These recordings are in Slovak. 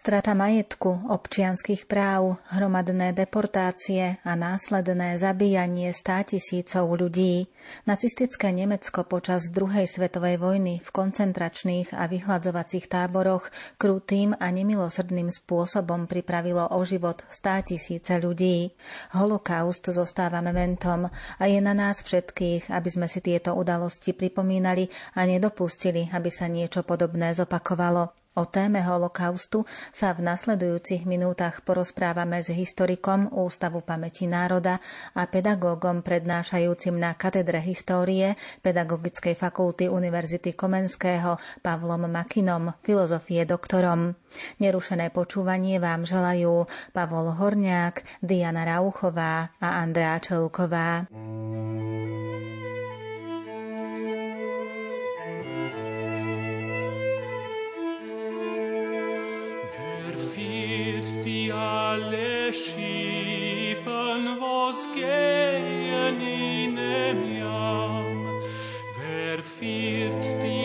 Strata majetku, občianských práv, hromadné deportácie a následné zabíjanie státisícov ľudí. Nacistické Nemecko počas druhej svetovej vojny v koncentračných a vyhľadzovacích táboroch krutým a nemilosrdným spôsobom pripravilo o život státisíce ľudí. Holokaust zostáva mementom a je na nás všetkých, aby sme si tieto udalosti pripomínali a nedopustili, aby sa niečo podobné zopakovalo. O téme holokaustu sa v nasledujúcich minútach porozprávame s historikom Ústavu pamäti národa a pedagógom prednášajúcim na katedre histórie Pedagogickej fakulty Univerzity Komenského Pavlom Makinom, filozofie doktorom. Nerušené počúvanie vám želajú Pavol Horniák, Diana Rauchová a Andrea Čelková. Schiefen, Αλεσίφαν βοσκέιν in emiam, verfiert die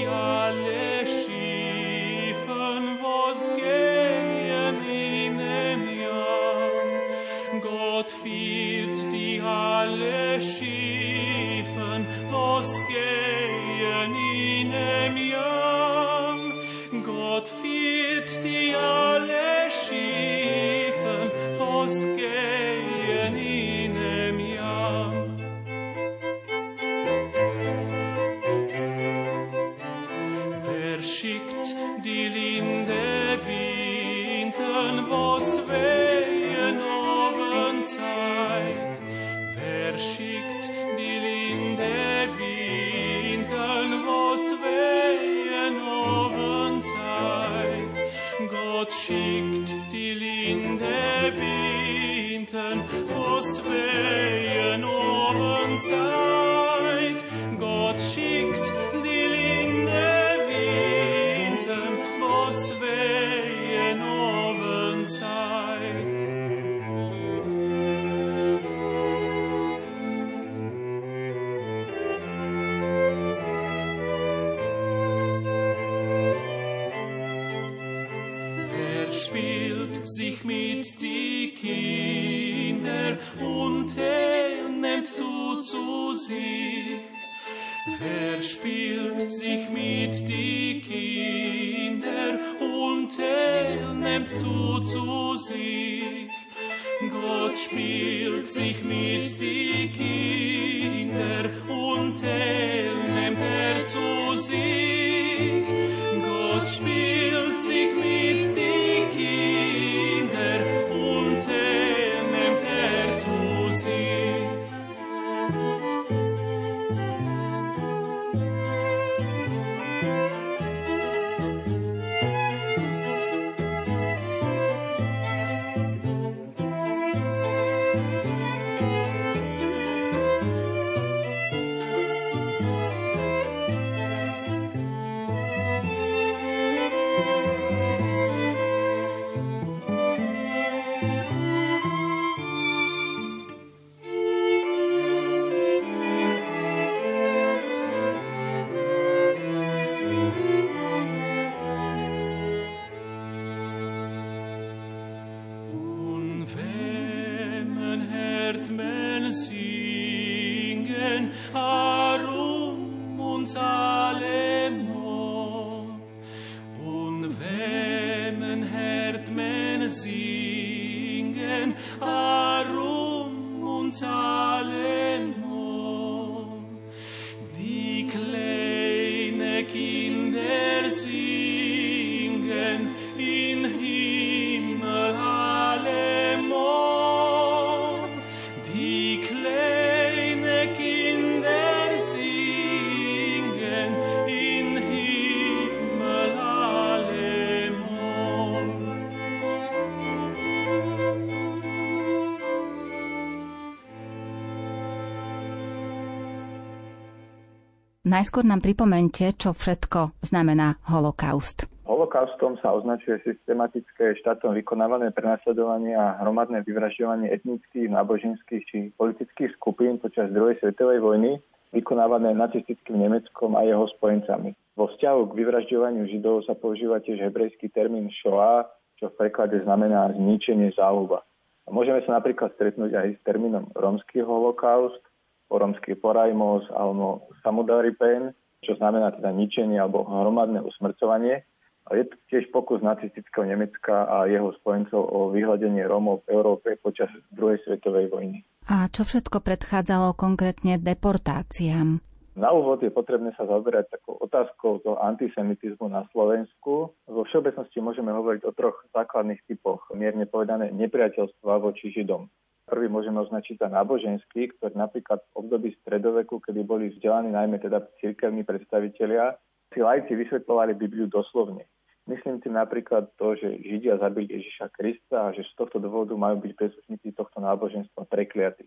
Najskôr nám pripomente, čo všetko znamená holokaust. Holokaustom sa označuje systematické štátom vykonávané prenasledovanie a hromadné vyvražďovanie etnických, náboženských či politických skupín počas druhej svetovej vojny, vykonávané nacistickým Nemeckom a jeho spojencami. Vo vzťahu k vyvražďovaniu Židov sa používa tiež hebrejský termín Shoah, čo v preklade znamená zničenie záhuba. A môžeme sa napríklad stretnúť aj s termínom romský holokaust, po romský porajmos alebo samudaripen, čo znamená teda ničenie alebo hromadné usmrcovanie. Je to tiež pokus nacistického Nemecka a jeho spojencov o vyhľadenie Rómov v Európe počas druhej svetovej vojny. A čo všetko predchádzalo konkrétne deportáciám? Na úvod je potrebné sa zaoberať takou otázkou toho antisemitizmu na Slovensku. Vo všeobecnosti môžeme hovoriť o troch základných typoch, mierne povedané nepriateľstva voči Židom. Prvý môžeme označiť za náboženský, ktorý napríklad v období stredoveku, kedy boli vzdelaní najmä teda cirkevní predstavitelia, si lajci vysvetľovali Bibliu doslovne. Myslím tým napríklad to, že Židia zabili Ježiša Krista a že z tohto dôvodu majú byť príslušníci tohto náboženstva prekliatí.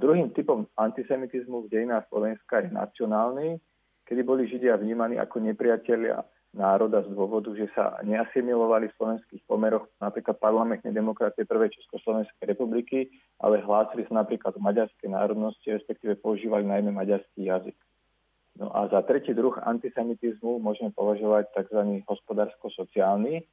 Druhým typom antisemitizmu v dejinách Slovenska je nacionálny, kedy boli Židia vnímaní ako nepriatelia národa z dôvodu, že sa neasimilovali v slovenských pomeroch napríklad parlamentnej demokracie Prvej Československej republiky, ale hlásili sa napríklad o maďarskej národnosti, respektíve používali najmä maďarský jazyk. No a za tretí druh antisemitizmu môžeme považovať tzv. hospodársko-sociálny,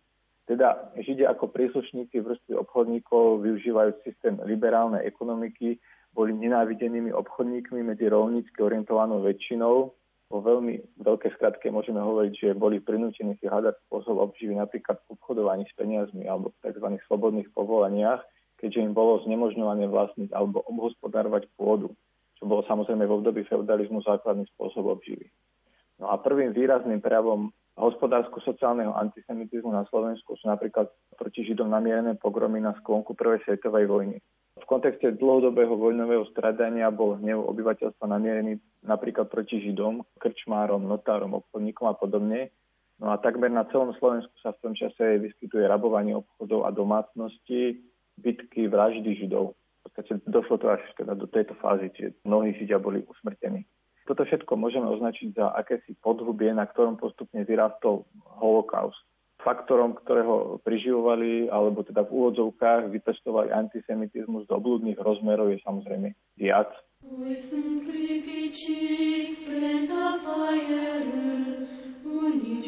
teda Židia ako príslušníci vrstvy obchodníkov využívajú systém liberálnej ekonomiky boli nenávidenými obchodníkmi medzi rolnícky orientovanou väčšinou. Po veľmi veľké skratke môžeme hovoriť, že boli prinútení si hľadať spôsob obživy napríklad v obchodovaní s peniazmi alebo v tzv. slobodných povolaniach, keďže im bolo znemožňované vlastniť alebo obhospodárovať pôdu, čo bolo samozrejme v období feudalizmu základný spôsob obživy. No a prvým výrazným prejavom hospodársko-sociálneho antisemitizmu na Slovensku sú napríklad proti Židom namierené pogromy na sklonku Prvej svetovej vojny. V kontexte dlhodobého vojnového stradania bol hnev obyvateľstva namierený napríklad proti Židom, krčmárom, notárom, obchodníkom a podobne. No a takmer na celom Slovensku sa v tom čase vyskytuje rabovanie obchodov a domácnosti, bitky, vraždy Židov. V podstate došlo to až teda do tejto fázy, čiže mnohí Židia boli usmrtení. Toto všetko môžeme označiť za akési podhubie, na ktorom postupne vyrástol holokaust. Faktorom, ktorého priživovali, alebo teda v úvodzovkách vypestovali antisemitizmus do blúdnych rozmerov je samozrejme viac. und die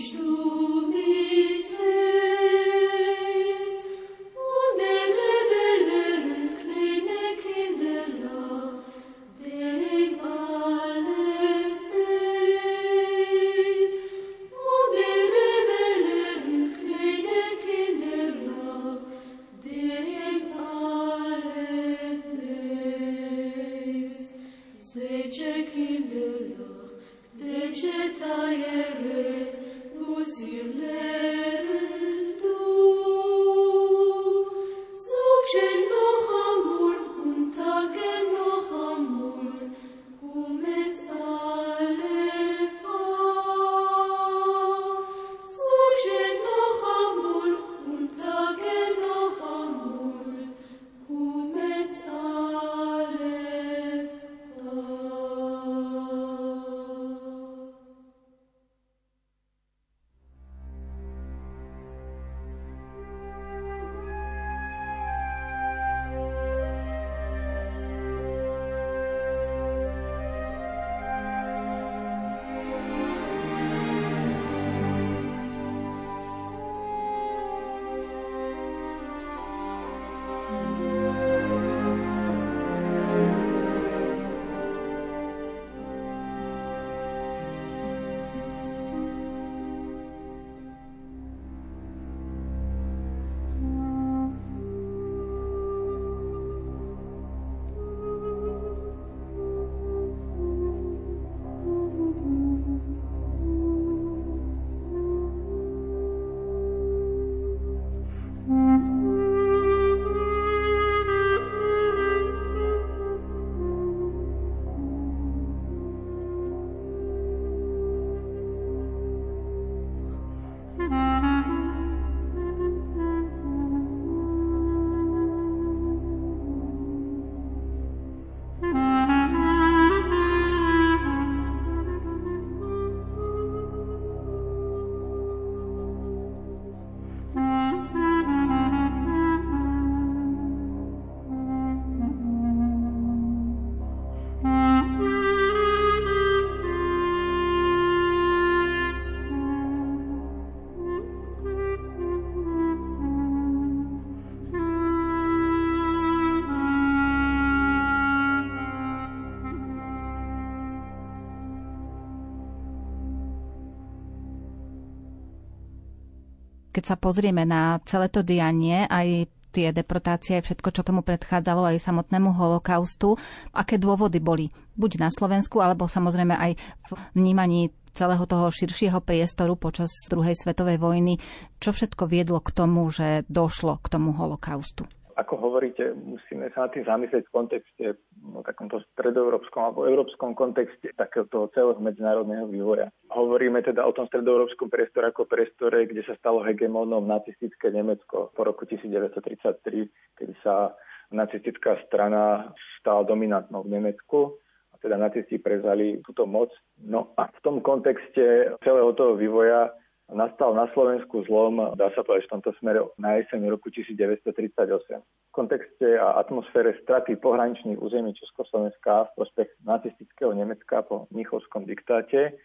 sa pozrieme na celé to dianie, aj tie deportácie, všetko, čo tomu predchádzalo aj samotnému holokaustu. Aké dôvody boli? Buď na Slovensku, alebo samozrejme aj v vnímaní celého toho širšieho priestoru počas druhej svetovej vojny. Čo všetko viedlo k tomu, že došlo k tomu holokaustu? Ako hovoríte, musíme sa na tým zamyslieť v kontexte, no, takomto stredoeurópskom alebo európskom kontexte takéhoto celého medzinárodného vývoja. Hovoríme teda o tom stredoeurópskom priestore ako priestore, kde sa stalo hegemónom nacistické Nemecko po roku 1933, kedy sa nacistická strana stala dominantnou v Nemecku a teda nacisti prezali túto moc. No a v tom kontexte celého toho vývoja nastal na Slovensku zlom, dá sa povedať v tomto smere, na jeseň roku 1938. V kontexte a atmosfére straty pohraničných území Československa v prospech nacistického Nemecka po Mnichovskom diktáte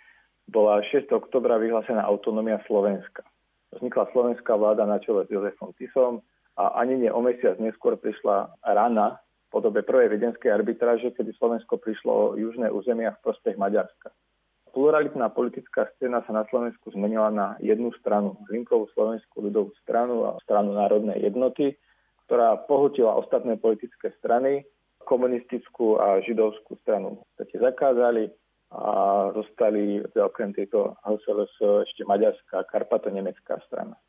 bola 6. oktobra vyhlásená autonómia Slovenska. Vznikla slovenská vláda na čele s Jozefom Tisom a ani nie o mesiac neskôr prišla rana v podobe prvej viedenskej arbitráže, kedy Slovensko prišlo o južné územia v prospech Maďarska pluralitná politická scéna sa na Slovensku zmenila na jednu stranu, Hlinkovú slovenskú ľudovú stranu a stranu národnej jednoty, ktorá pohutila ostatné politické strany, komunistickú a židovskú stranu v zakázali a zostali okrem tejto HSLS ešte maďarská, karpato-nemecká strana.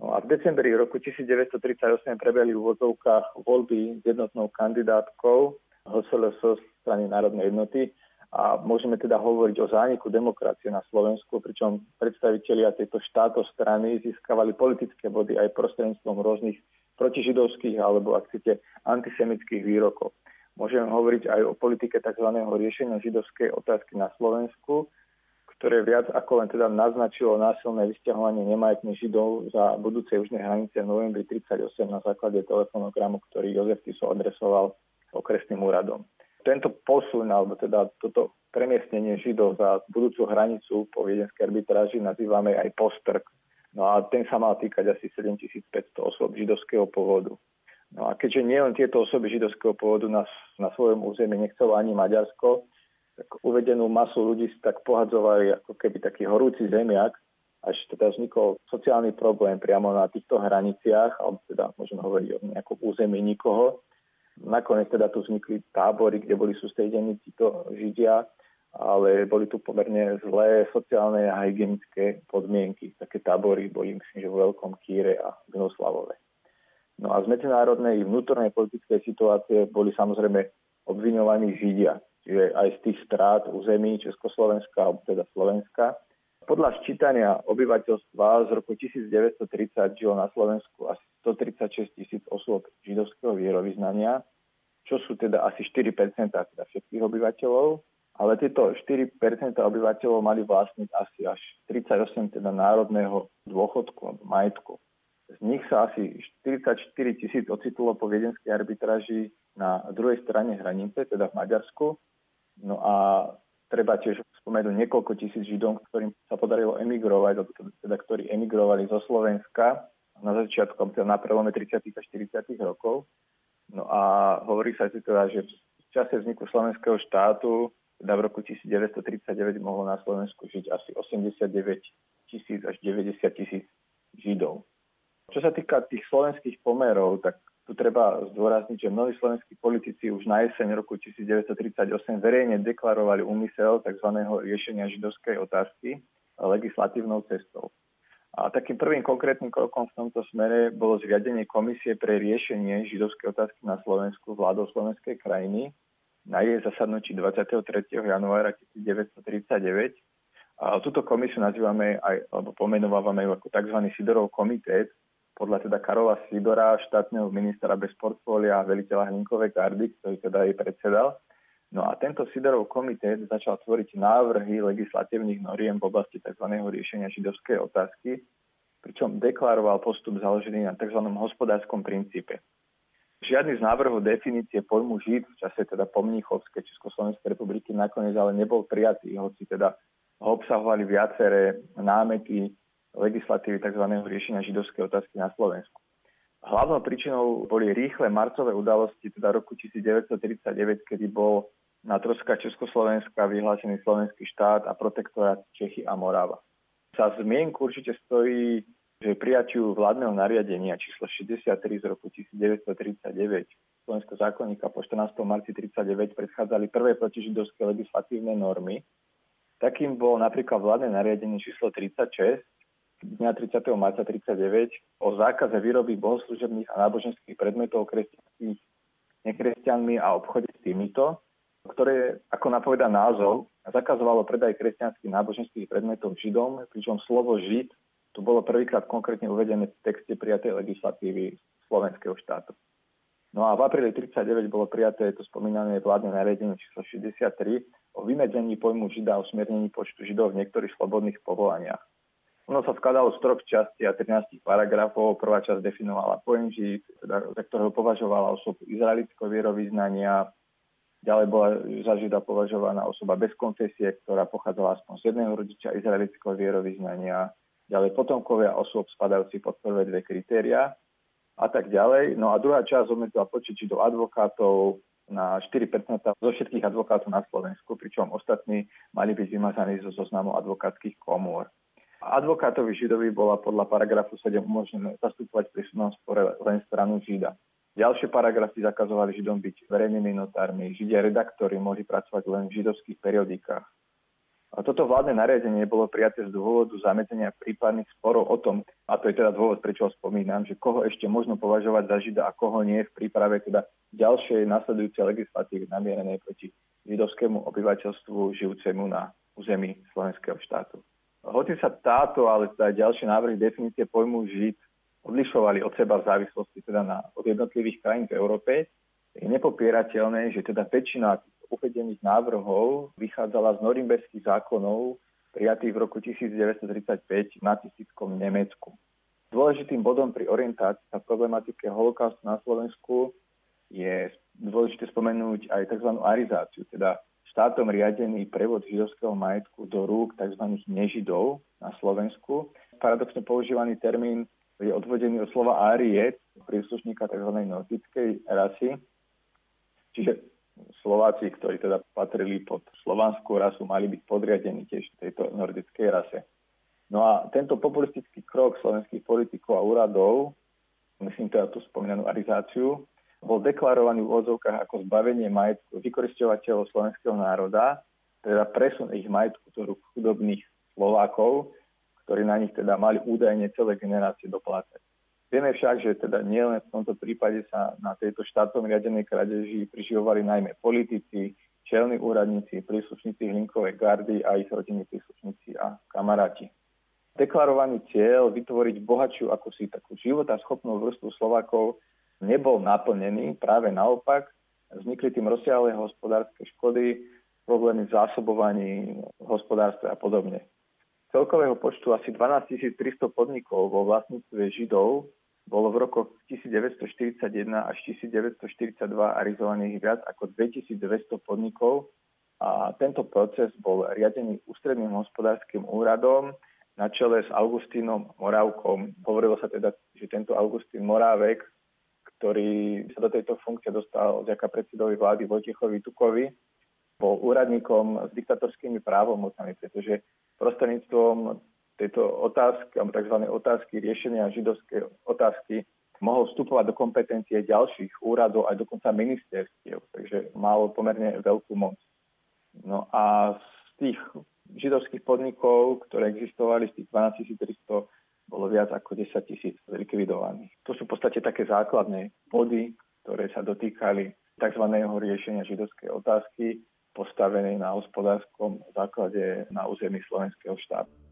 No a v decembri roku 1938 prebehli v úvodzovkách voľby s jednotnou kandidátkou HSLS strany národnej jednoty a môžeme teda hovoriť o zániku demokracie na Slovensku, pričom predstavitelia tejto štáto strany získavali politické body aj prostredníctvom rôznych protižidovských alebo, ak chcete, antisemických výrokov. Môžeme hovoriť aj o politike tzv. riešenia židovskej otázky na Slovensku, ktoré viac ako len teda naznačilo násilné vysťahovanie nemajetných židov za budúce južné hranice v novembri 1938 na základe telefonogramu, ktorý Jozef Tiso adresoval okresným úradom. Tento posun, alebo teda toto premiestnenie Židov za budúcu hranicu po viedenskej arbitráži nazývame aj postrk. No a ten sa mal týkať asi 7500 osôb židovského pôvodu. No a keďže nielen tieto osoby židovského pôvodu na, na svojom území nechcelo ani Maďarsko, tak uvedenú masu ľudí si tak pohadzovali ako keby taký horúci zemiak, až teda vznikol sociálny problém priamo na týchto hraniciach, alebo teda môžeme hovoriť o nejakom území nikoho. Nakoniec teda tu vznikli tábory, kde boli sústredení títo Židia, ale boli tu pomerne zlé sociálne a hygienické podmienky. Také tábory boli, myslím, že v Veľkom Kýre a Gnoslavove. No a z medzinárodnej vnútornej politickej situácie boli samozrejme obviňovaní Židia, čiže aj z tých strát území Československa, alebo teda Slovenska. Podľa ščítania obyvateľstva z roku 1930 žilo na Slovensku asi 136 tisíc osôb židovského vierovýznania, čo sú teda asi 4% teda všetkých obyvateľov, ale tieto 4% obyvateľov mali vlastniť asi až 38 teda národného dôchodku alebo majetku. Z nich sa asi 44 tisíc ocitlo po viedenskej arbitráži na druhej strane hranice, teda v Maďarsku. No a treba tiež spomenúť niekoľko tisíc Židom, ktorým sa podarilo emigrovať, teda ktorí emigrovali zo Slovenska na začiatku, teda na prelome 30. a 40. rokov. No a hovorí sa teda, že v čase vzniku slovenského štátu, teda v roku 1939 mohlo na Slovensku žiť asi 89 tisíc až 90 tisíc Židov. Čo sa týka tých slovenských pomerov, tak tu treba zdôrazniť, že mnohí slovenskí politici už na jeseň roku 1938 verejne deklarovali úmysel tzv. riešenia židovskej otázky legislatívnou cestou. A takým prvým konkrétnym krokom v tomto smere bolo zriadenie komisie pre riešenie židovskej otázky na Slovensku vládou slovenskej krajiny na jej zasadnutí 23. januára 1939. A túto komisiu nazývame aj, alebo pomenovávame ju ako tzv. Sidorov komitét, podľa teda Karola Sidora, štátneho ministra bez portfólia a veliteľa Hlinkovej gardy, ktorý teda jej predsedal. No a tento Sidorov komitét začal tvoriť návrhy legislatívnych noriem v oblasti tzv. riešenia židovskej otázky, pričom deklaroval postup založený na tzv. hospodárskom princípe. Žiadny z návrhov definície pojmu žid v čase teda pomníchovskej Československej republiky nakoniec ale nebol prijatý, hoci teda obsahovali viaceré námety legislatívy tzv. riešenia židovskej otázky na Slovensku. Hlavnou príčinou boli rýchle marcové udalosti, teda roku 1939, kedy bol na troska Československa vyhlásený slovenský štát a protektorát Čechy a Morava. Za zmienku určite stojí že prijaťu vládneho nariadenia číslo 63 z roku 1939 Slovenského zákonníka po 14. marci 39 predchádzali prvé protižidovské legislatívne normy. Takým bolo napríklad vládne nariadenie číslo 36 dňa 30. marca 39 o zákaze výroby bohoslužebných a náboženských predmetov kresťanských nekresťanmi a obchode s týmito, ktoré, ako napoveda názov, zakazovalo predaj kresťanských náboženských predmetov Židom, pričom slovo Žid tu bolo prvýkrát konkrétne uvedené v texte prijatej legislatívy slovenského štátu. No a v apríli 39 bolo prijaté to spomínané vládne nariadenie číslo 63 o vymedzení pojmu Žida a usmiernení počtu Židov v niektorých slobodných povolaniach. Ono sa skladalo z troch častí a 13 paragrafov. Prvá časť definovala pojem Žid, za ktorého považovala osobu izraelického vierovýznania, Ďalej bola za Žida považovaná osoba bez konfesie, ktorá pochádzala aspoň z jedného rodiča izraelického vierovýznania. Ďalej potomkovia osôb spadajúci pod prvé dve kritéria a tak ďalej. No a druhá časť obmedzila počet Židov advokátov na 4% zo všetkých advokátov na Slovensku, pričom ostatní mali byť vymazaní zo zoznamu advokátskych komôr. Advokátovi Židovi bola podľa paragrafu 7 umožnené zastupovať pri súdnom spore len stranu Žida. Ďalšie paragrafy zakazovali Židom byť verejnými notármi. Židia redaktori mohli pracovať len v židovských periodikách. A toto vládne nariadenie bolo prijaté z dôvodu zamedzenia prípadných sporov o tom, a to je teda dôvod, prečo ho spomínam, že koho ešte možno považovať za Žida a koho nie v príprave teda ďalšej nasledujúcej legislatívy namierenej proti židovskému obyvateľstvu žijúcemu na území slovenského štátu. Hoci sa táto, ale teda ďalšie návrhy definície pojmu Žid odlišovali od seba v závislosti teda na, od jednotlivých krajín v Európe, je nepopierateľné, že teda väčšina uvedených návrhov vychádzala z norimberských zákonov prijatých v roku 1935 v nacistickom Nemecku. Dôležitým bodom pri orientácii sa problematike holokaustu na Slovensku je dôležité spomenúť aj tzv. arizáciu, teda štátom riadený prevod židovského majetku do rúk tzv. nežidov na Slovensku. Paradoxne používaný termín je odvodený od slova Ariet, príslušníka tzv. nordickej rasy. Čiže Slováci, ktorí teda patrili pod slovanskú rasu, mali byť podriadení tiež tejto nordickej rase. No a tento populistický krok slovenských politikov a úradov, myslím teda tú spomínanú arizáciu, bol deklarovaný v úvodzovkách ako zbavenie majetku vykoristovateľov slovenského národa, teda presun ich majetku do chudobných Slovákov, ktorí na nich teda mali údajne celé generácie doplácať. Vieme však, že teda nielen v tomto prípade sa na tejto štátom riadenej krádeži priživovali najmä politici, čelní úradníci, príslušníci Hlinkovej gardy a ich rodiny príslušníci a kamaráti. Deklarovaný cieľ vytvoriť bohatšiu ako si takú života schopnú vrstvu Slovakov nebol naplnený, práve naopak vznikli tým rozsiahle hospodárske škody, problémy v zásobovaní, hospodárstve a podobne celkového počtu asi 12 300 podnikov vo vlastníctve Židov bolo v rokoch 1941 až 1942 arizovaných viac ako 2200 podnikov a tento proces bol riadený ústredným hospodárskym úradom na čele s Augustínom Morávkom. Hovorilo sa teda, že tento Augustín Morávek, ktorý sa do tejto funkcie dostal vďaka predsedovi vlády Vojtechovi Tukovi, bol úradníkom s diktatorskými právomocami, pretože prostredníctvom tejto otázky, tzv. otázky riešenia židovskej otázky mohol vstupovať do kompetencie ďalších úradov aj dokonca ministerstiev, takže mal pomerne veľkú moc. No a z tých židovských podnikov, ktoré existovali, z tých 12 300 bolo viac ako 10 tisíc likvidovaných. To sú v podstate také základné body, ktoré sa dotýkali tzv. riešenia židovskej otázky postavený na hospodárskom základe na území slovenského štátu.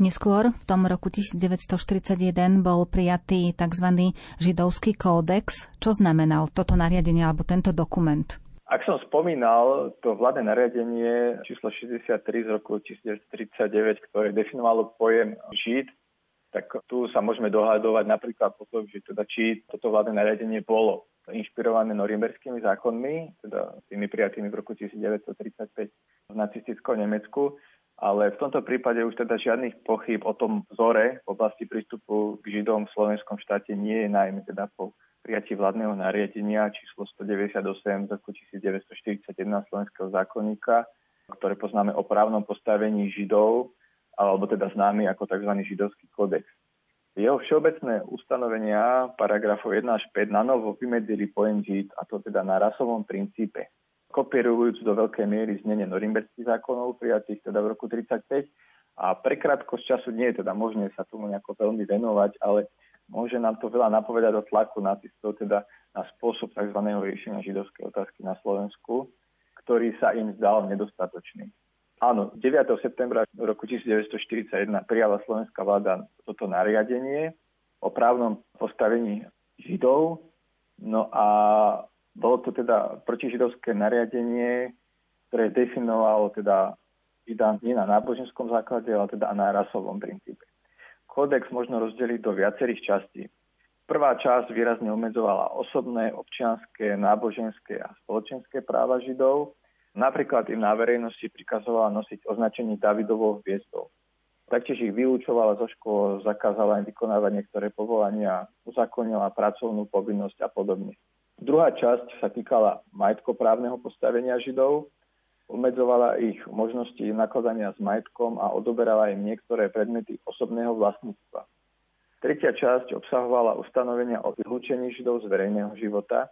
Neskôr v tom roku 1941 bol prijatý tzv. židovský kódex. Čo znamenal toto nariadenie alebo tento dokument? Ak som spomínal to vládne nariadenie číslo 63 z roku 1939, ktoré definovalo pojem žid, tak tu sa môžeme dohľadovať napríklad po tom, že teda či toto vládne nariadenie bolo inšpirované norimberskými zákonmi, teda tými prijatými v roku 1935 v nacistickom Nemecku, ale v tomto prípade už teda žiadnych pochyb o tom vzore v oblasti prístupu k Židom v slovenskom štáte nie je najmä teda po prijatí vládneho nariadenia číslo 198 z roku 1941 slovenského zákonníka, ktoré poznáme o právnom postavení Židov, alebo teda známy ako tzv. židovský kodex. Jeho všeobecné ustanovenia paragrafov 1 až 5 na novo vymedzili pojem žid, a to teda na rasovom princípe. Kopírujúc do veľkej miery znenie norimberských zákonov prijatých teda v roku 35 a pre krátkosť času nie je teda možné sa tomu nejako veľmi venovať, ale môže nám to veľa napovedať o tlaku nacistov, teda na spôsob tzv. riešenia židovskej otázky na Slovensku, ktorý sa im zdal nedostatočný. Áno, 9. septembra roku 1941 prijala slovenská vláda toto nariadenie o právnom postavení Židov. No a bolo to teda protižidovské nariadenie, ktoré definovalo teda Žida nie na náboženskom základe, ale teda na rasovom princípe. Kódex možno rozdeliť do viacerých častí. Prvá časť výrazne obmedzovala osobné, občianské, náboženské a spoločenské práva Židov. Napríklad im na verejnosti prikazovala nosiť označenie Davidovou hviezdou. Taktiež ich vylúčovala zo škôl, zakázala im vykonávať niektoré povolania, uzakonila pracovnú povinnosť a podobne. Druhá časť sa týkala majetkoprávneho postavenia Židov, obmedzovala ich možnosti nakladania s majetkom a odoberala im niektoré predmety osobného vlastníctva. Tretia časť obsahovala ustanovenia o vylúčení židov z verejného života.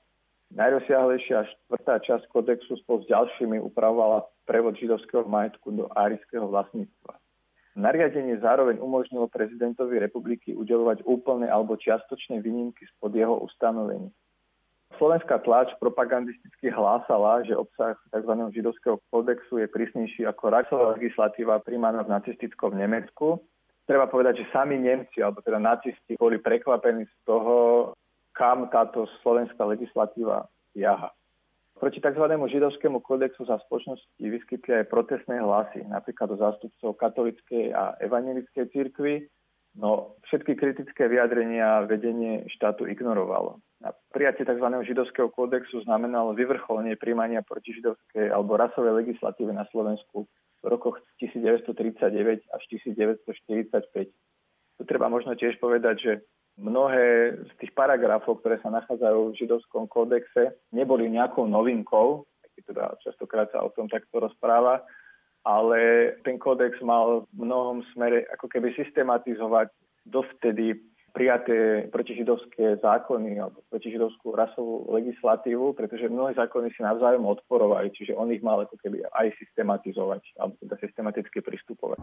Najrozsiahlejšia štvrtá časť kodexu spolu s ďalšími upravovala prevod židovského majetku do árijského vlastníctva. Nariadenie zároveň umožnilo prezidentovi republiky udelovať úplné alebo čiastočné výnimky spod jeho ustanovení. Slovenská tlač propagandisticky hlásala, že obsah tzv. židovského kódexu je prísnejší ako rasová legislatíva príjmaná v nacistickom Nemecku. Treba povedať, že sami Nemci, alebo teda nacisti, boli prekvapení z toho, kam táto slovenská legislatíva siaha. Proti tzv. židovskému kódexu za spoločnosti vyskytli aj protestné hlasy, napríklad do zástupcov katolickej a evangelickej cirkvi, no všetky kritické vyjadrenia vedenie štátu ignorovalo. A prijatie tzv. židovského kódexu znamenalo vyvrcholenie príjmania protižidovskej alebo rasovej legislatívy na Slovensku v rokoch 1939 až 1945. Tu treba možno tiež povedať, že mnohé z tých paragrafov, ktoré sa nachádzajú v židovskom kódexe, neboli nejakou novinkou, teda častokrát sa o tom takto rozpráva, ale ten kódex mal v mnohom smere ako keby systematizovať dovtedy prijaté protižidovské zákony alebo protižidovskú rasovú legislatívu, pretože mnohé zákony si navzájom odporovali, čiže on ich mal ako keby aj systematizovať alebo teda systematicky pristupovať.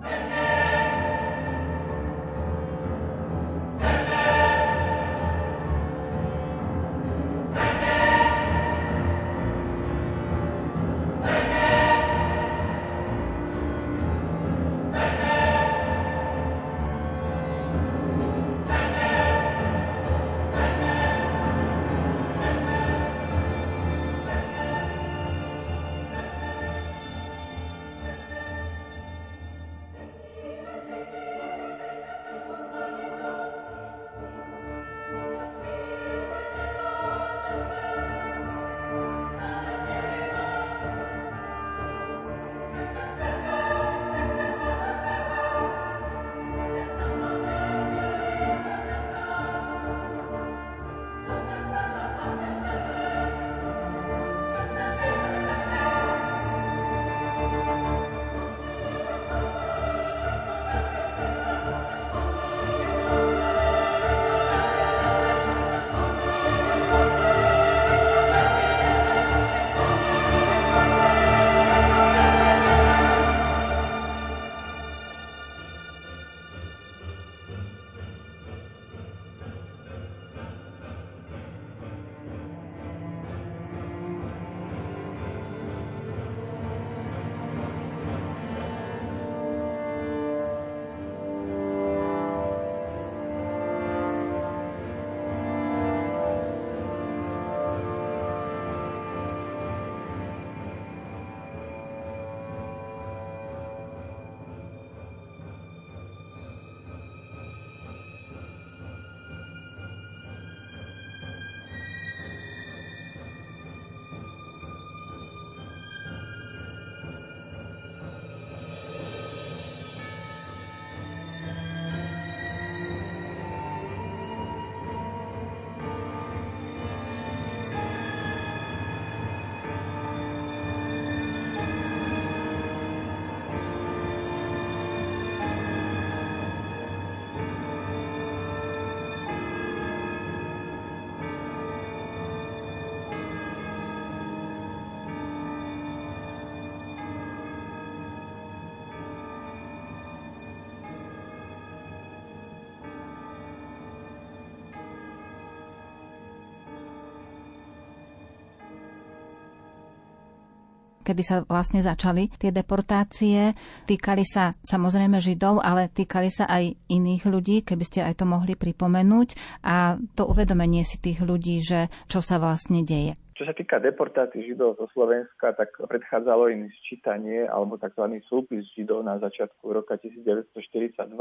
Kedy sa vlastne začali tie deportácie. Týkali sa samozrejme Židov, ale týkali sa aj iných ľudí, keby ste aj to mohli pripomenúť. A to uvedomenie si tých ľudí, že čo sa vlastne deje. Čo sa týka deportácií Židov zo Slovenska, tak predchádzalo im sčítanie alebo tzv. súpis Židov na začiatku roka 1942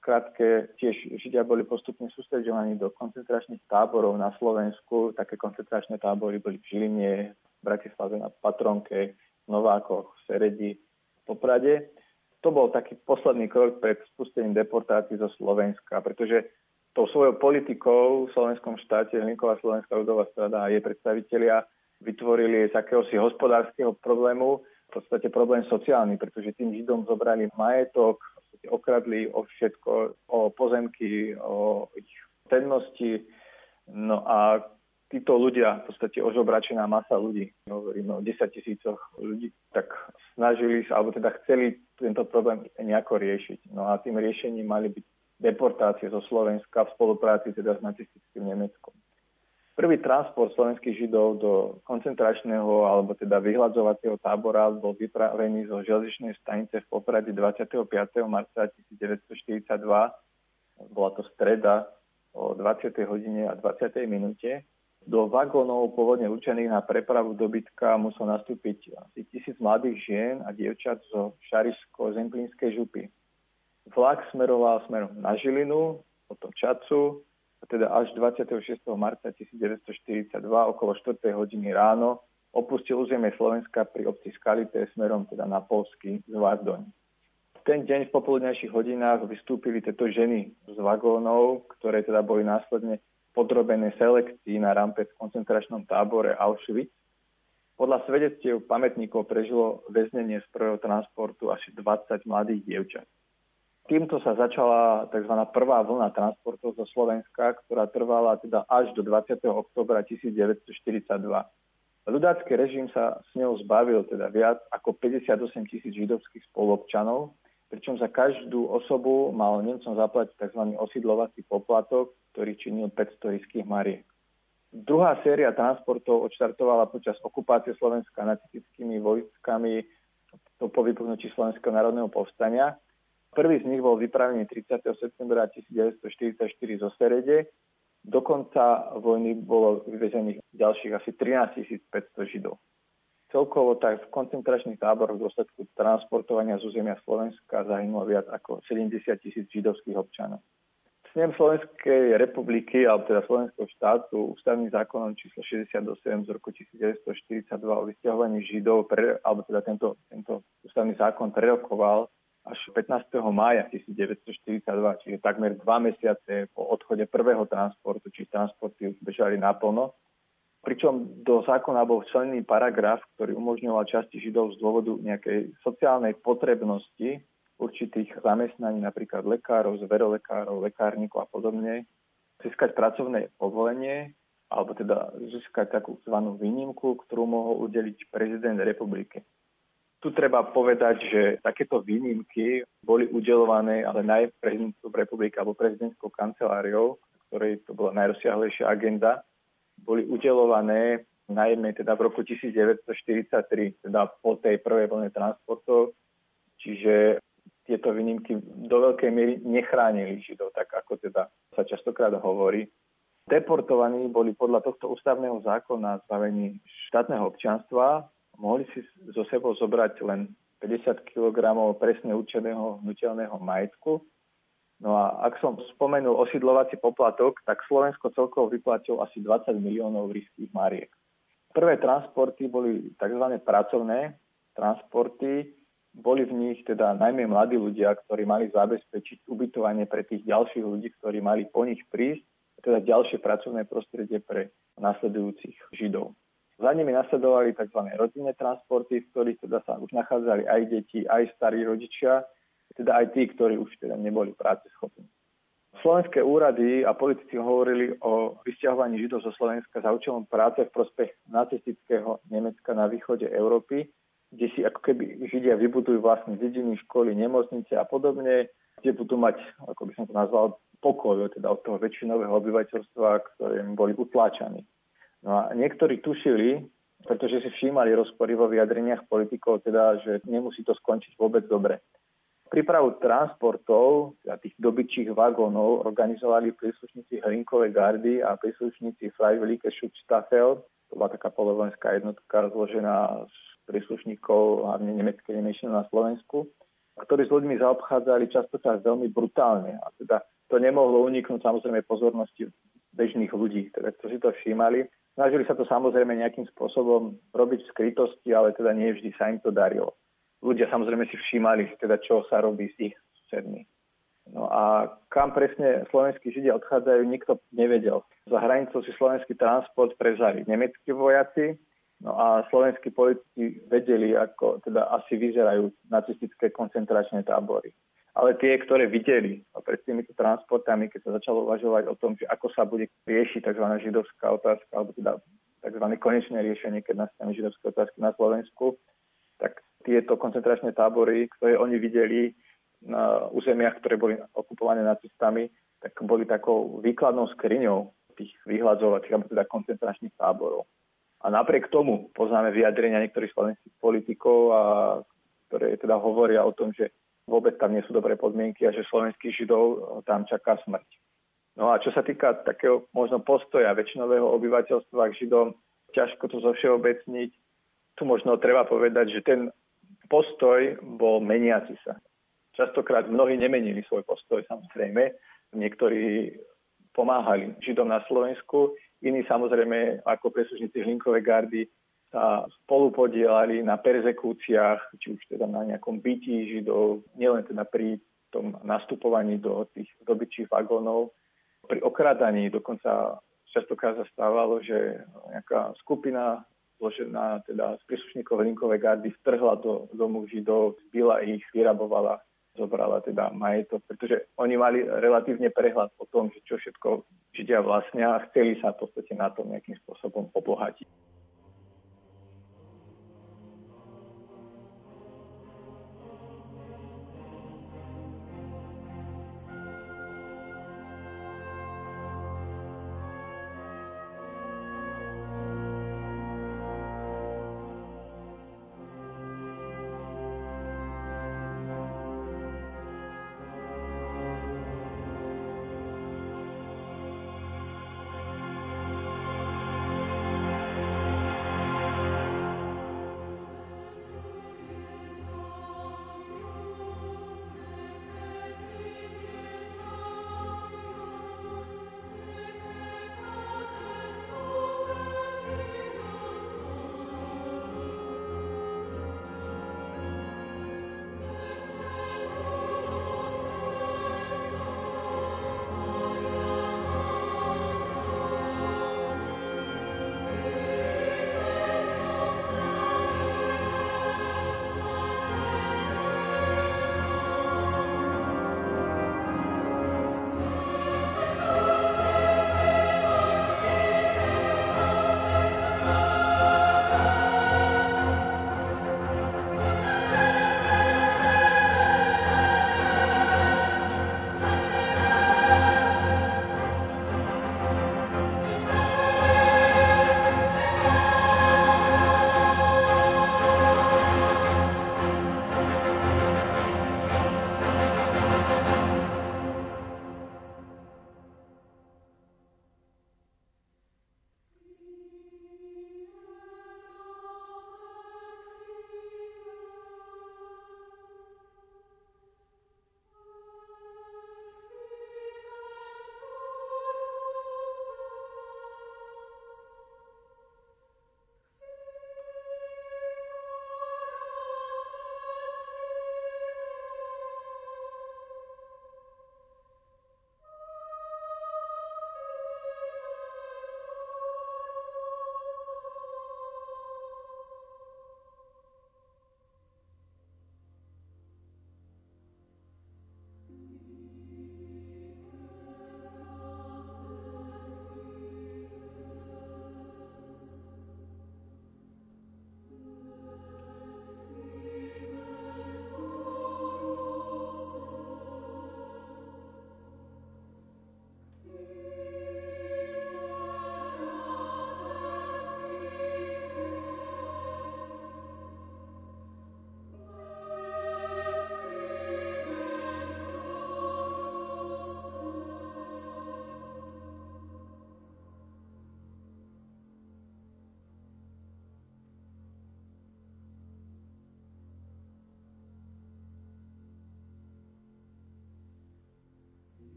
Skrátke, tiež Židia boli postupne sústredovaní do koncentračných táborov na Slovensku. Také koncentračné tábory boli v Žiline, v Bratislave na Patronke, Novákoch, Seredi, Poprade. To bol taký posledný krok pred spustením deportácií zo Slovenska, pretože tou svojou politikou v slovenskom štáte Hlinková Slovenská ľudová strada a jej predstavitelia vytvorili z akéhosi hospodárskeho problému v podstate problém sociálny, pretože tým Židom zobrali majetok, okradli o všetko, o pozemky, o ich cennosti. No a títo ľudia, v podstate ožobračená masa ľudí, hovoríme o 10 tisícoch ľudí, tak snažili sa, alebo teda chceli tento problém nejako riešiť. No a tým riešením mali byť deportácie zo Slovenska v spolupráci teda s nacistickým Nemeckom. Prvý transport slovenských židov do koncentračného alebo teda vyhľadzovacieho tábora bol vypravený zo železničnej stanice v Poprade 25. marca 1942. Bola to streda o 20. hodine a 20. minúte. Do vagónov pôvodne určených na prepravu dobytka musel nastúpiť asi tisíc mladých žien a dievčat zo Šarišsko-Zemplínskej župy. Vlak smeroval smerom na Žilinu, potom Čacu, teda až 26. marca 1942 okolo 4. hodiny ráno opustil územie Slovenska pri obci Skalité smerom teda na Polsky z Vardoň. V ten deň v popoludnejších hodinách vystúpili tieto ženy z vagónov, ktoré teda boli následne podrobené selekcii na rampe v koncentračnom tábore Auschwitz. Podľa svedectiev pamätníkov prežilo väznenie prvého transportu asi 20 mladých dievčat. Týmto sa začala tzv. prvá vlna transportov zo Slovenska, ktorá trvala teda až do 20. oktobra 1942. Ľudácky režim sa s ňou zbavil teda viac ako 58 tisíc židovských spolobčanov, pričom za každú osobu mal Nemcom zaplatiť tzv. osidlovací poplatok, ktorý činil 500 ryských mariek. Druhá séria transportov odštartovala počas okupácie Slovenska nacistickými vojskami po vypuknutí Slovenského národného povstania Prvý z nich bol vypravený 30. septembra 1944 zo Serede. Do konca vojny bolo vyvezených ďalších asi 13 500 Židov. Celkovo tak v koncentračných táboroch v dôsledku transportovania z územia Slovenska zahynulo viac ako 70 tisíc židovských občanov. Snem Slovenskej republiky, alebo teda Slovenského štátu, ústavným zákonom číslo 68 z roku 1942 o vysťahovaní Židov, pre, alebo teda tento, tento ústavný zákon prerokoval až 15. mája 1942, čiže takmer dva mesiace po odchode prvého transportu, či transporty už bežali naplno. Pričom do zákona bol včlenený paragraf, ktorý umožňoval časti Židov z dôvodu nejakej sociálnej potrebnosti určitých zamestnaní, napríklad lekárov, zverolekárov, lekárnikov a podobne, získať pracovné povolenie alebo teda získať takú zvanú výnimku, ktorú mohol udeliť prezident republiky. Tu treba povedať, že takéto výnimky boli udelované ale naj prezidentskou republiky alebo prezidentskou kanceláriou, ktorej to bola najrozsiahlejšia agenda, boli udelované najmä teda v roku 1943, teda po tej prvej vlne transportov, čiže tieto výnimky do veľkej miery nechránili Židov, tak ako teda sa častokrát hovorí. Deportovaní boli podľa tohto ústavného zákona zbavení štátneho občianstva mohli si so sebou zobrať len 50 kg presne určeného hnutelného majetku. No a ak som spomenul osidlovací poplatok, tak Slovensko celkovo vyplatilo asi 20 miliónov ríských mariek. Prvé transporty boli tzv. pracovné transporty. Boli v nich teda najmä mladí ľudia, ktorí mali zabezpečiť ubytovanie pre tých ďalších ľudí, ktorí mali po nich prísť, teda ďalšie pracovné prostredie pre nasledujúcich Židov. Za nimi nasledovali tzv. rodinné transporty, v ktorých teda sa už nachádzali aj deti, aj starí rodičia, teda aj tí, ktorí už teda neboli práce schopní. Slovenské úrady a politici hovorili o vysťahovaní Židov zo Slovenska za účelom práce v prospech nacistického Nemecka na východe Európy, kde si ako keby Židia vybudujú vlastne dediny, školy, nemocnice a podobne, kde budú mať, ako by som to nazval, pokoj teda od toho väčšinového obyvateľstva, ktorým boli utláčaní. No a niektorí tušili pretože si všímali rozpory vo vyjadreniach politikov, teda, že nemusí to skončiť vôbec dobre. Prípravu transportov, teda tých dobyčích vagónov, organizovali príslušníci Hlinkovej gardy a príslušníci Freiwillige Schutzstaffel. To bola taká polovenská jednotka zložená z príslušníkov hlavne nemeckej nemečiny na Slovensku, ktorí s ľuďmi zaobchádzali častokrát veľmi brutálne. A teda to nemohlo uniknúť samozrejme pozornosti bežných ľudí, teda, ktorí si to všímali. Snažili sa to samozrejme nejakým spôsobom robiť v skrytosti, ale teda nie vždy sa im to darilo ľudia samozrejme si všímali, teda čo sa robí s ich susedmi. No a kam presne slovenskí židia odchádzajú, nikto nevedel. Za hranicou si slovenský transport prevzali nemeckí vojaci, no a slovenskí politici vedeli, ako teda asi vyzerajú nacistické koncentračné tábory. Ale tie, ktoré videli pred týmito transportami, keď sa začalo uvažovať o tom, že ako sa bude riešiť tzv. židovská otázka, alebo teda tzv. konečné riešenie, keď nastane židovské otázky na Slovensku, tak tieto koncentračné tábory, ktoré oni videli na územiach, ktoré boli okupované nacistami, tak boli takou výkladnou skriňou tých vyhľadzovacích, alebo teda koncentračných táborov. A napriek tomu poznáme vyjadrenia niektorých slovenských politikov, a, ktoré teda hovoria o tom, že vôbec tam nie sú dobré podmienky a že slovenských židov tam čaká smrť. No a čo sa týka takého možno postoja väčšinového obyvateľstva k židom, ťažko to zovšeobecniť. Tu možno treba povedať, že ten postoj bol meniaci sa. Častokrát mnohí nemenili svoj postoj, samozrejme. Niektorí pomáhali Židom na Slovensku, iní samozrejme ako preslužníci Hlinkovej gardy sa spolu podielali na perzekúciách, či už teda na nejakom bytí Židov, nielen teda pri tom nastupovaní do tých dobyčích vagónov, pri okradaní dokonca častokrát sa stávalo, že nejaká skupina zložená teda z príslušníkov Linkovej gardy vtrhla do domu Židov, zbila ich, vyrabovala, zobrala teda majetok, pretože oni mali relatívne prehľad o tom, že čo všetko Židia vlastnia a chceli sa v podstate na tom nejakým spôsobom obohatiť.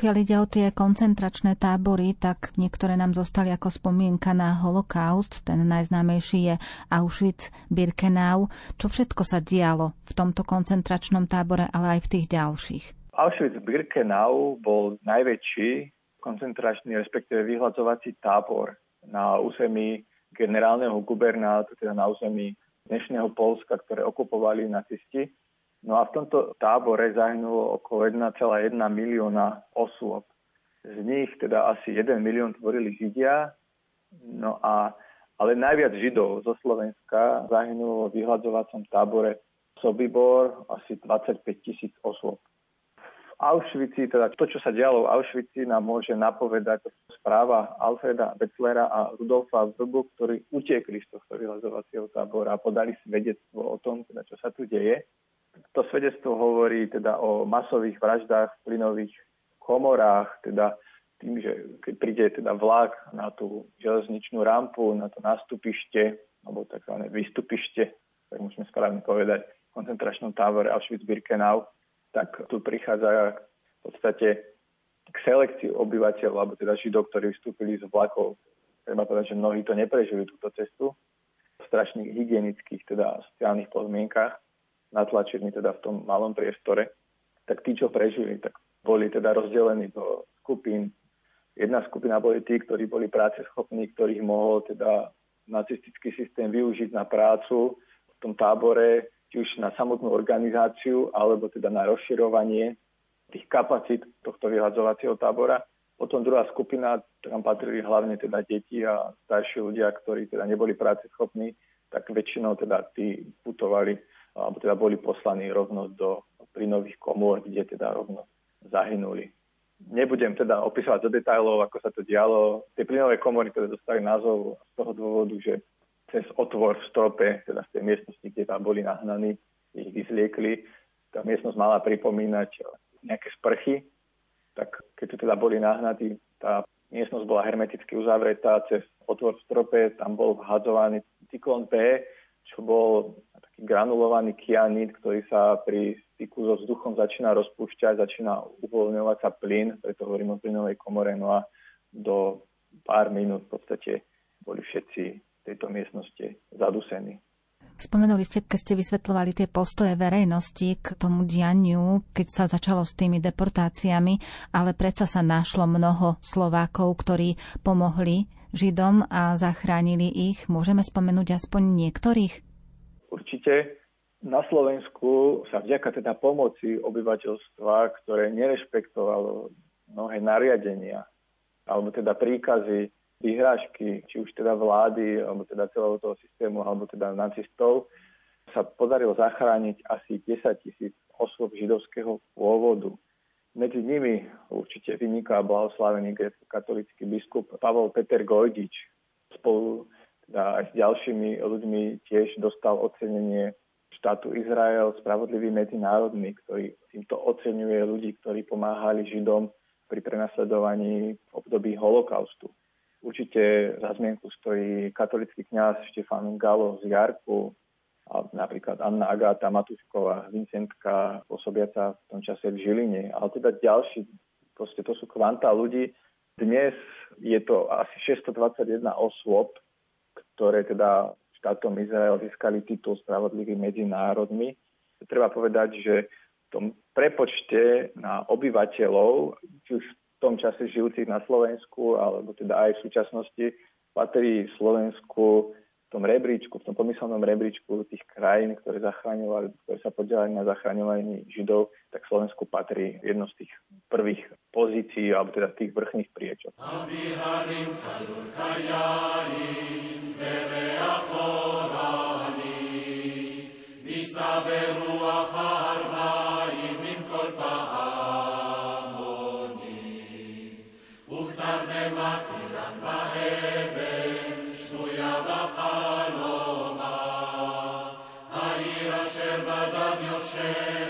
Pokiaľ ide o tie koncentračné tábory, tak niektoré nám zostali ako spomienka na holokaust. Ten najznámejší je Auschwitz-Birkenau. Čo všetko sa dialo v tomto koncentračnom tábore, ale aj v tých ďalších? Auschwitz-Birkenau bol najväčší koncentračný, respektíve vyhľadzovací tábor na území generálneho gubernátu, teda na území dnešného Polska, ktoré okupovali nacisti. No a v tomto tábore zahynulo okolo 1,1 milióna osôb. Z nich teda asi 1 milión tvorili Židia, no a, ale najviac Židov zo Slovenska zahynulo v vyhľadzovacom tábore Sobibor asi 25 tisíc osôb. Auschwitzi, teda to, čo sa dialo v Auschwitzi, nám môže napovedať správa Alfreda Wetzlera a Rudolfa Vrbu, ktorí utiekli z tohto vyhľadzovacieho tábora a podali svedectvo o tom, teda, čo sa tu deje. To svedectvo hovorí teda o masových vraždách v plynových komorách, teda tým, že keď príde teda vlak na tú železničnú rampu, na to nástupište, alebo tzv. vystupište, tak môžeme správne povedať, v koncentračnom tábore Auschwitz-Birkenau, tak tu prichádza v podstate k selekcii obyvateľov, alebo teda židov, ktorí vstúpili z vlakov. Treba povedať, že mnohí to neprežili túto cestu v strašných hygienických, teda sociálnych podmienkach natlačení teda v tom malom priestore, tak tí, čo prežili, tak boli teda rozdelení do skupín. Jedna skupina boli tí, ktorí boli práce schopní, ktorých mohol teda nacistický systém využiť na prácu v tom tábore, či už na samotnú organizáciu, alebo teda na rozširovanie tých kapacít tohto vyhľadzovacieho tábora. Potom druhá skupina, tam patrili hlavne teda deti a starší ľudia, ktorí teda neboli práce schopní, tak väčšinou teda tí putovali alebo teda boli poslaní rovno do plynových komôr, kde teda rovno zahynuli. Nebudem teda opisovať do detajlov, ako sa to dialo. Tie plynové komory teda dostali názov z toho dôvodu, že cez otvor v strope, teda z tej miestnosti, kde tam boli nahnaní, ich vyzliekli. Tá miestnosť mala pripomínať nejaké sprchy, tak keď tu teda boli nahnatí, tá miestnosť bola hermeticky uzavretá cez otvor v strope, tam bol vhadzovaný cyklon P, čo bol granulovaný kianit, ktorý sa pri styku so vzduchom začína rozpúšťať, začína uvoľňovať sa plyn, preto hovorím o plynovej komore, no a do pár minút v podstate boli všetci v tejto miestnosti zadusení. Spomenuli ste, keď ste vysvetľovali tie postoje verejnosti k tomu dianiu, keď sa začalo s tými deportáciami, ale predsa sa našlo mnoho Slovákov, ktorí pomohli Židom a zachránili ich. Môžeme spomenúť aspoň niektorých? Určite. Na Slovensku sa vďaka teda pomoci obyvateľstva, ktoré nerešpektovalo mnohé nariadenia, alebo teda príkazy vyhrážky, či už teda vlády, alebo teda celého toho systému, alebo teda nacistov, sa podarilo zachrániť asi 10 tisíc osôb židovského pôvodu. Medzi nimi určite vyniká blahoslavený grecko-katolický biskup Pavol Peter Gojdič. Spolu teda aj s ďalšími ľuďmi tiež dostal ocenenie štátu Izrael Spravodlivý medzinárodný, ktorý týmto oceňuje ľudí, ktorí pomáhali Židom pri prenasledovaní v období holokaustu. Určite za zmienku stojí katolický kňaz Štefan Galo z Jarku, a napríklad Anna Agáta Matušková, Vincentka, pôsobiaca v tom čase v Žiline. Ale teda ďalší, proste to sú kvanta ľudí. Dnes je to asi 621 osôb, ktoré teda štátom Izrael získali titul Spravodlivý medzi národmi. Treba povedať, že v tom prepočte na obyvateľov, či už tom čase žijúcich na Slovensku, alebo teda aj v súčasnosti, patrí Slovensku v tom rebríčku, v tom pomyselnom rebríčku tých krajín, ktoré zachraňovali, ktoré sa podielali na zachraňovaní Židov, tak Slovensku patrí jedno z tých prvých pozícií, alebo teda tých vrchných priečok. Yeah.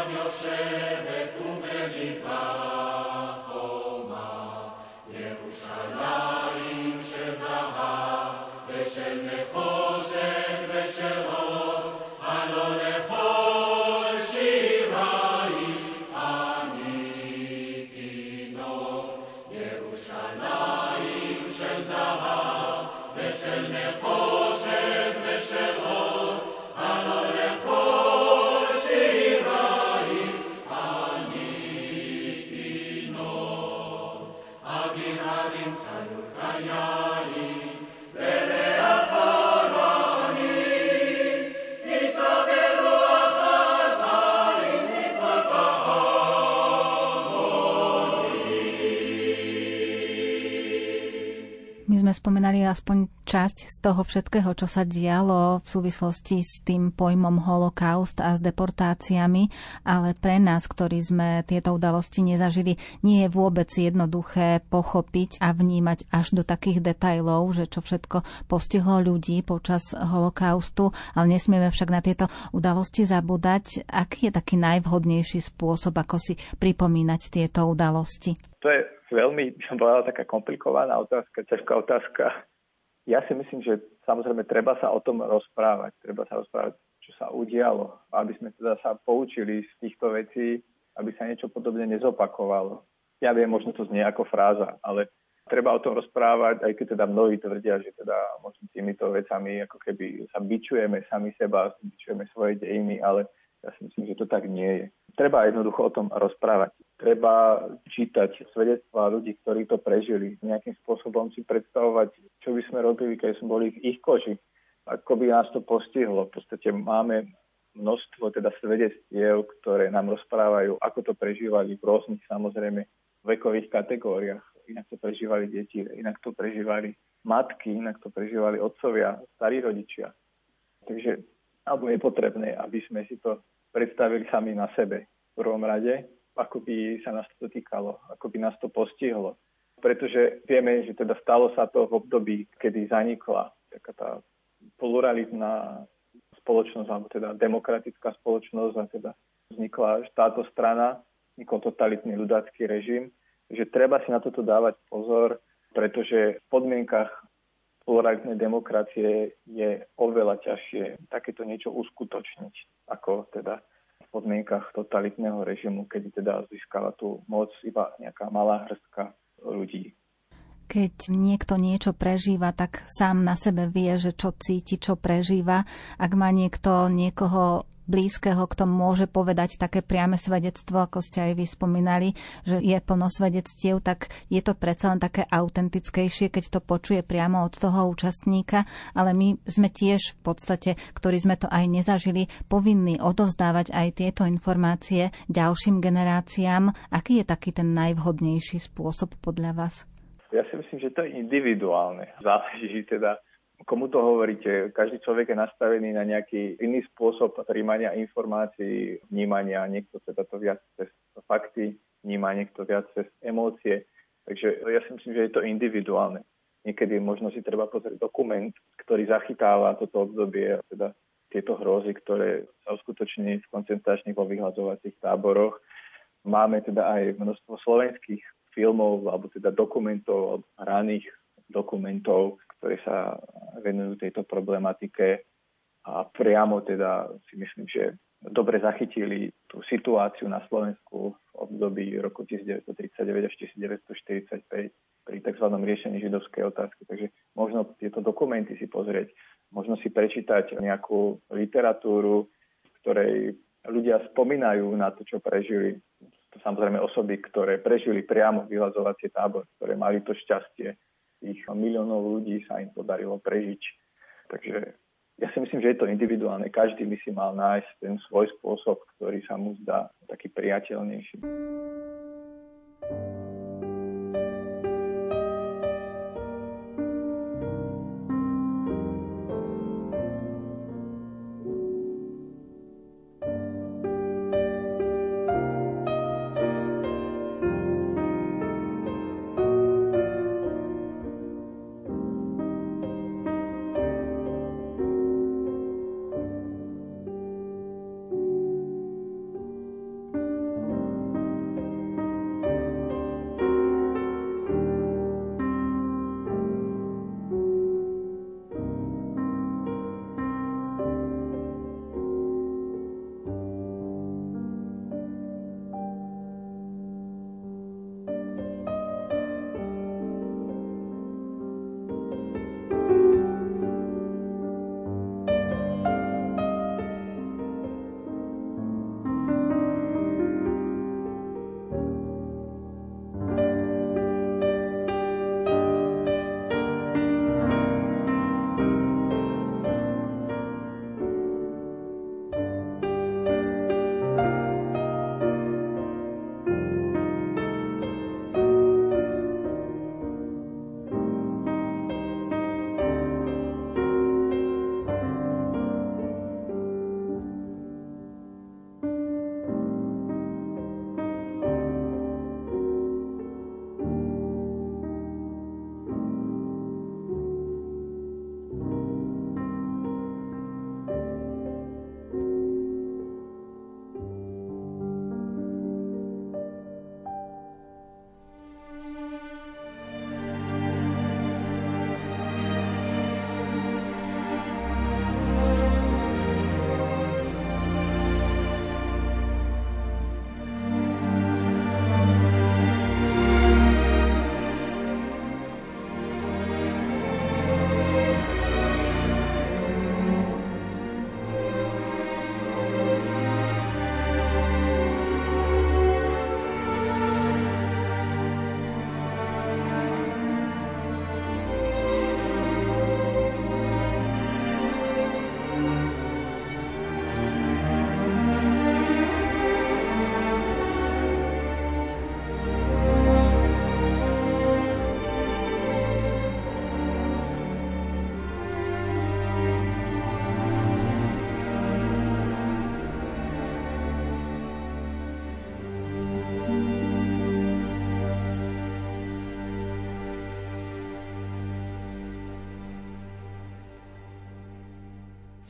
sme spomenali aspoň časť z toho všetkého, čo sa dialo v súvislosti s tým pojmom holokaust a s deportáciami, ale pre nás, ktorí sme tieto udalosti nezažili, nie je vôbec jednoduché pochopiť a vnímať až do takých detajlov, že čo všetko postihlo ľudí počas holokaustu, ale nesmieme však na tieto udalosti zabúdať. Aký je taký najvhodnejší spôsob, ako si pripomínať tieto udalosti? To je veľmi, by som povedala, taká komplikovaná otázka, ťažká otázka. Ja si myslím, že samozrejme treba sa o tom rozprávať. Treba sa rozprávať, čo sa udialo, aby sme teda sa poučili z týchto vecí, aby sa niečo podobne nezopakovalo. Ja viem, možno to znie ako fráza, ale treba o tom rozprávať, aj keď teda mnohí tvrdia, že teda možno týmito vecami ako keby sa bičujeme sami seba, bičujeme svoje dejiny, ale ja si myslím, že to tak nie je. Treba jednoducho o tom rozprávať. Treba čítať svedectvá ľudí, ktorí to prežili. Nejakým spôsobom si predstavovať, čo by sme robili, keď sme boli v ich koži. Ako by nás to postihlo. V podstate máme množstvo teda svedectiev, ktoré nám rozprávajú, ako to prežívali v rôznych samozrejme vekových kategóriách. Inak to prežívali deti, inak to prežívali matky, inak to prežívali otcovia, starí rodičia. Takže alebo je potrebné, aby sme si to predstavili sami na sebe v prvom rade, ako by sa nás to týkalo, ako by nás to postihlo. Pretože vieme, že teda stalo sa to v období, kedy zanikla taká tá pluralitná spoločnosť, alebo teda demokratická spoločnosť a teda vznikla táto strana, vznikol totalitný ľudácky režim, že treba si na toto dávať pozor, pretože v podmienkach pluralitnej demokracie je oveľa ťažšie takéto niečo uskutočniť, ako teda v podmienkach totalitného režimu, kedy teda získala tú moc iba nejaká malá hrstka ľudí. Keď niekto niečo prežíva, tak sám na sebe vie, že čo cíti, čo prežíva. Ak má niekto niekoho blízkeho, kto môže povedať také priame svedectvo, ako ste aj vy spomínali, že je plno svedectiev, tak je to predsa len také autentickejšie, keď to počuje priamo od toho účastníka, ale my sme tiež v podstate, ktorí sme to aj nezažili, povinní odovzdávať aj tieto informácie ďalším generáciám. Aký je taký ten najvhodnejší spôsob podľa vás? Ja si myslím, že to je individuálne. Záleží teda komu to hovoríte. Každý človek je nastavený na nejaký iný spôsob príjmania informácií, vnímania. Niekto teda to viac cez fakty vníma, niekto viac cez emócie. Takže ja si myslím, že je to individuálne. Niekedy možno si treba pozrieť dokument, ktorý zachytáva toto obdobie, teda tieto hrozy, ktoré sa uskutočnili v koncentračných vo vyhľadzovacích táboroch. Máme teda aj množstvo slovenských filmov alebo teda dokumentov, raných dokumentov, ktoré sa venujú tejto problematike a priamo teda si myslím, že dobre zachytili tú situáciu na Slovensku v období roku 1939 až 1945 pri tzv. riešení židovskej otázky. Takže možno tieto dokumenty si pozrieť, možno si prečítať nejakú literatúru, ktorej ľudia spomínajú na to, čo prežili. To samozrejme osoby, ktoré prežili priamo vyhľadzovacie tábor, ktoré mali to šťastie tých miliónov ľudí sa im podarilo prežiť. Takže ja si myslím, že je to individuálne. Každý by si mal nájsť ten svoj spôsob, ktorý sa mu zdá taký priateľnejší.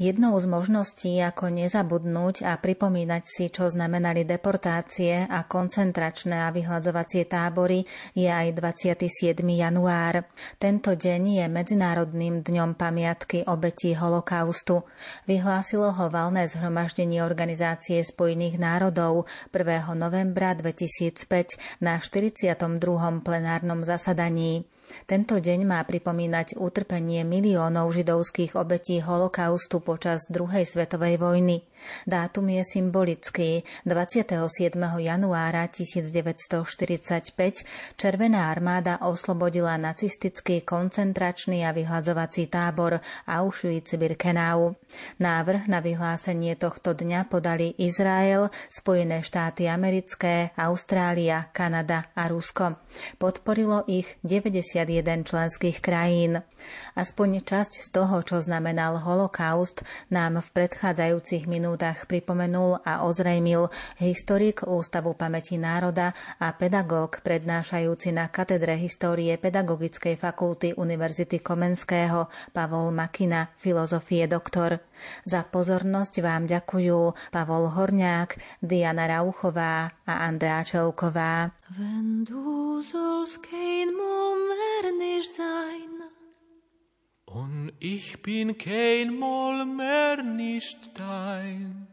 Jednou z možností, ako nezabudnúť a pripomínať si, čo znamenali deportácie a koncentračné a vyhľadzovacie tábory, je aj 27. január. Tento deň je Medzinárodným dňom pamiatky obetí holokaustu. Vyhlásilo ho valné zhromaždenie Organizácie spojených národov 1. novembra 2005 na 42. plenárnom zasadaní. Tento deň má pripomínať utrpenie miliónov židovských obetí holokaustu počas druhej svetovej vojny. Dátum je symbolický. 27. januára 1945 Červená armáda oslobodila nacistický koncentračný a vyhľadzovací tábor Auschwitz-Birkenau. Návrh na vyhlásenie tohto dňa podali Izrael, Spojené štáty americké, Austrália, Kanada a Rusko. Podporilo ich 91 členských krajín. Aspoň časť z toho, čo znamenal holokaust, nám v predchádzajúcich minútach minútach pripomenul a ozrejmil historik Ústavu pamäti národa a pedagóg prednášajúci na katedre histórie Pedagogickej fakulty Univerzity Komenského Pavol Makina, filozofie doktor. Za pozornosť vám ďakujú Pavol Horňák, Diana Rauchová a Andrea Čelková. Wenn du sollst kein sein, Und ich bin kein Mal mehr nicht dein.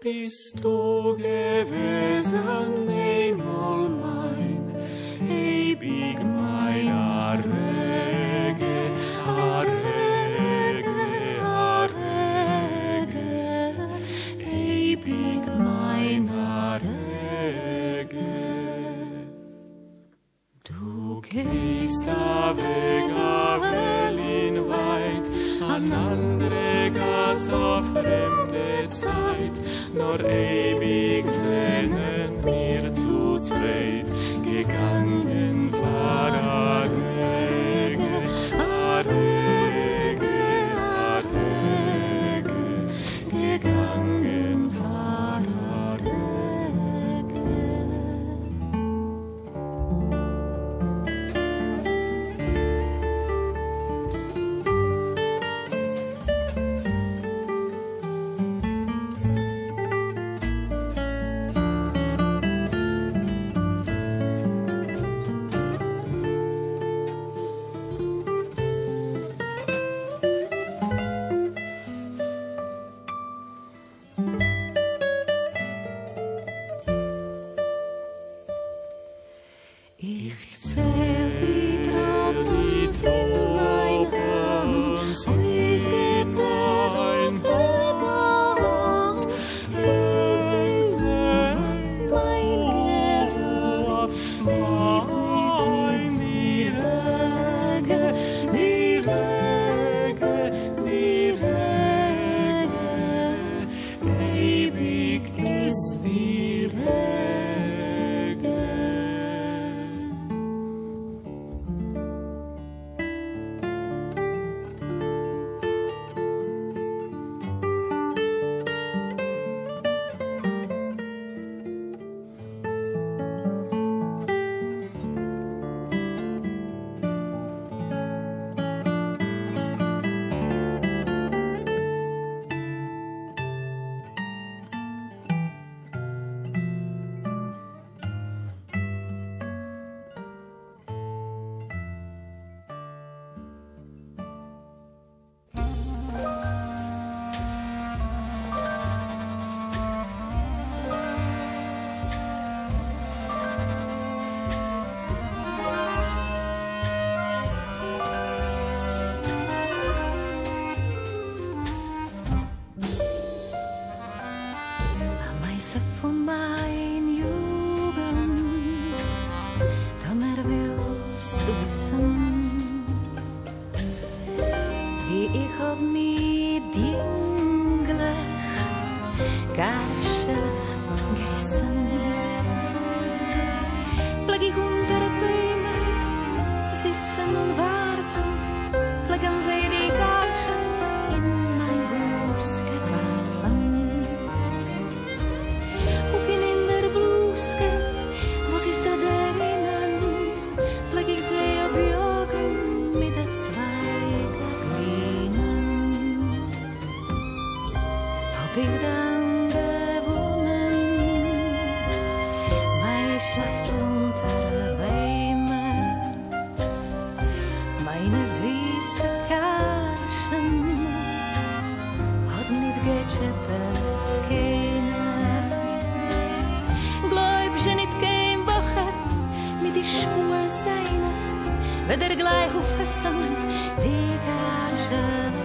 Bist du gewesen der gleich Fesseln, die Garsche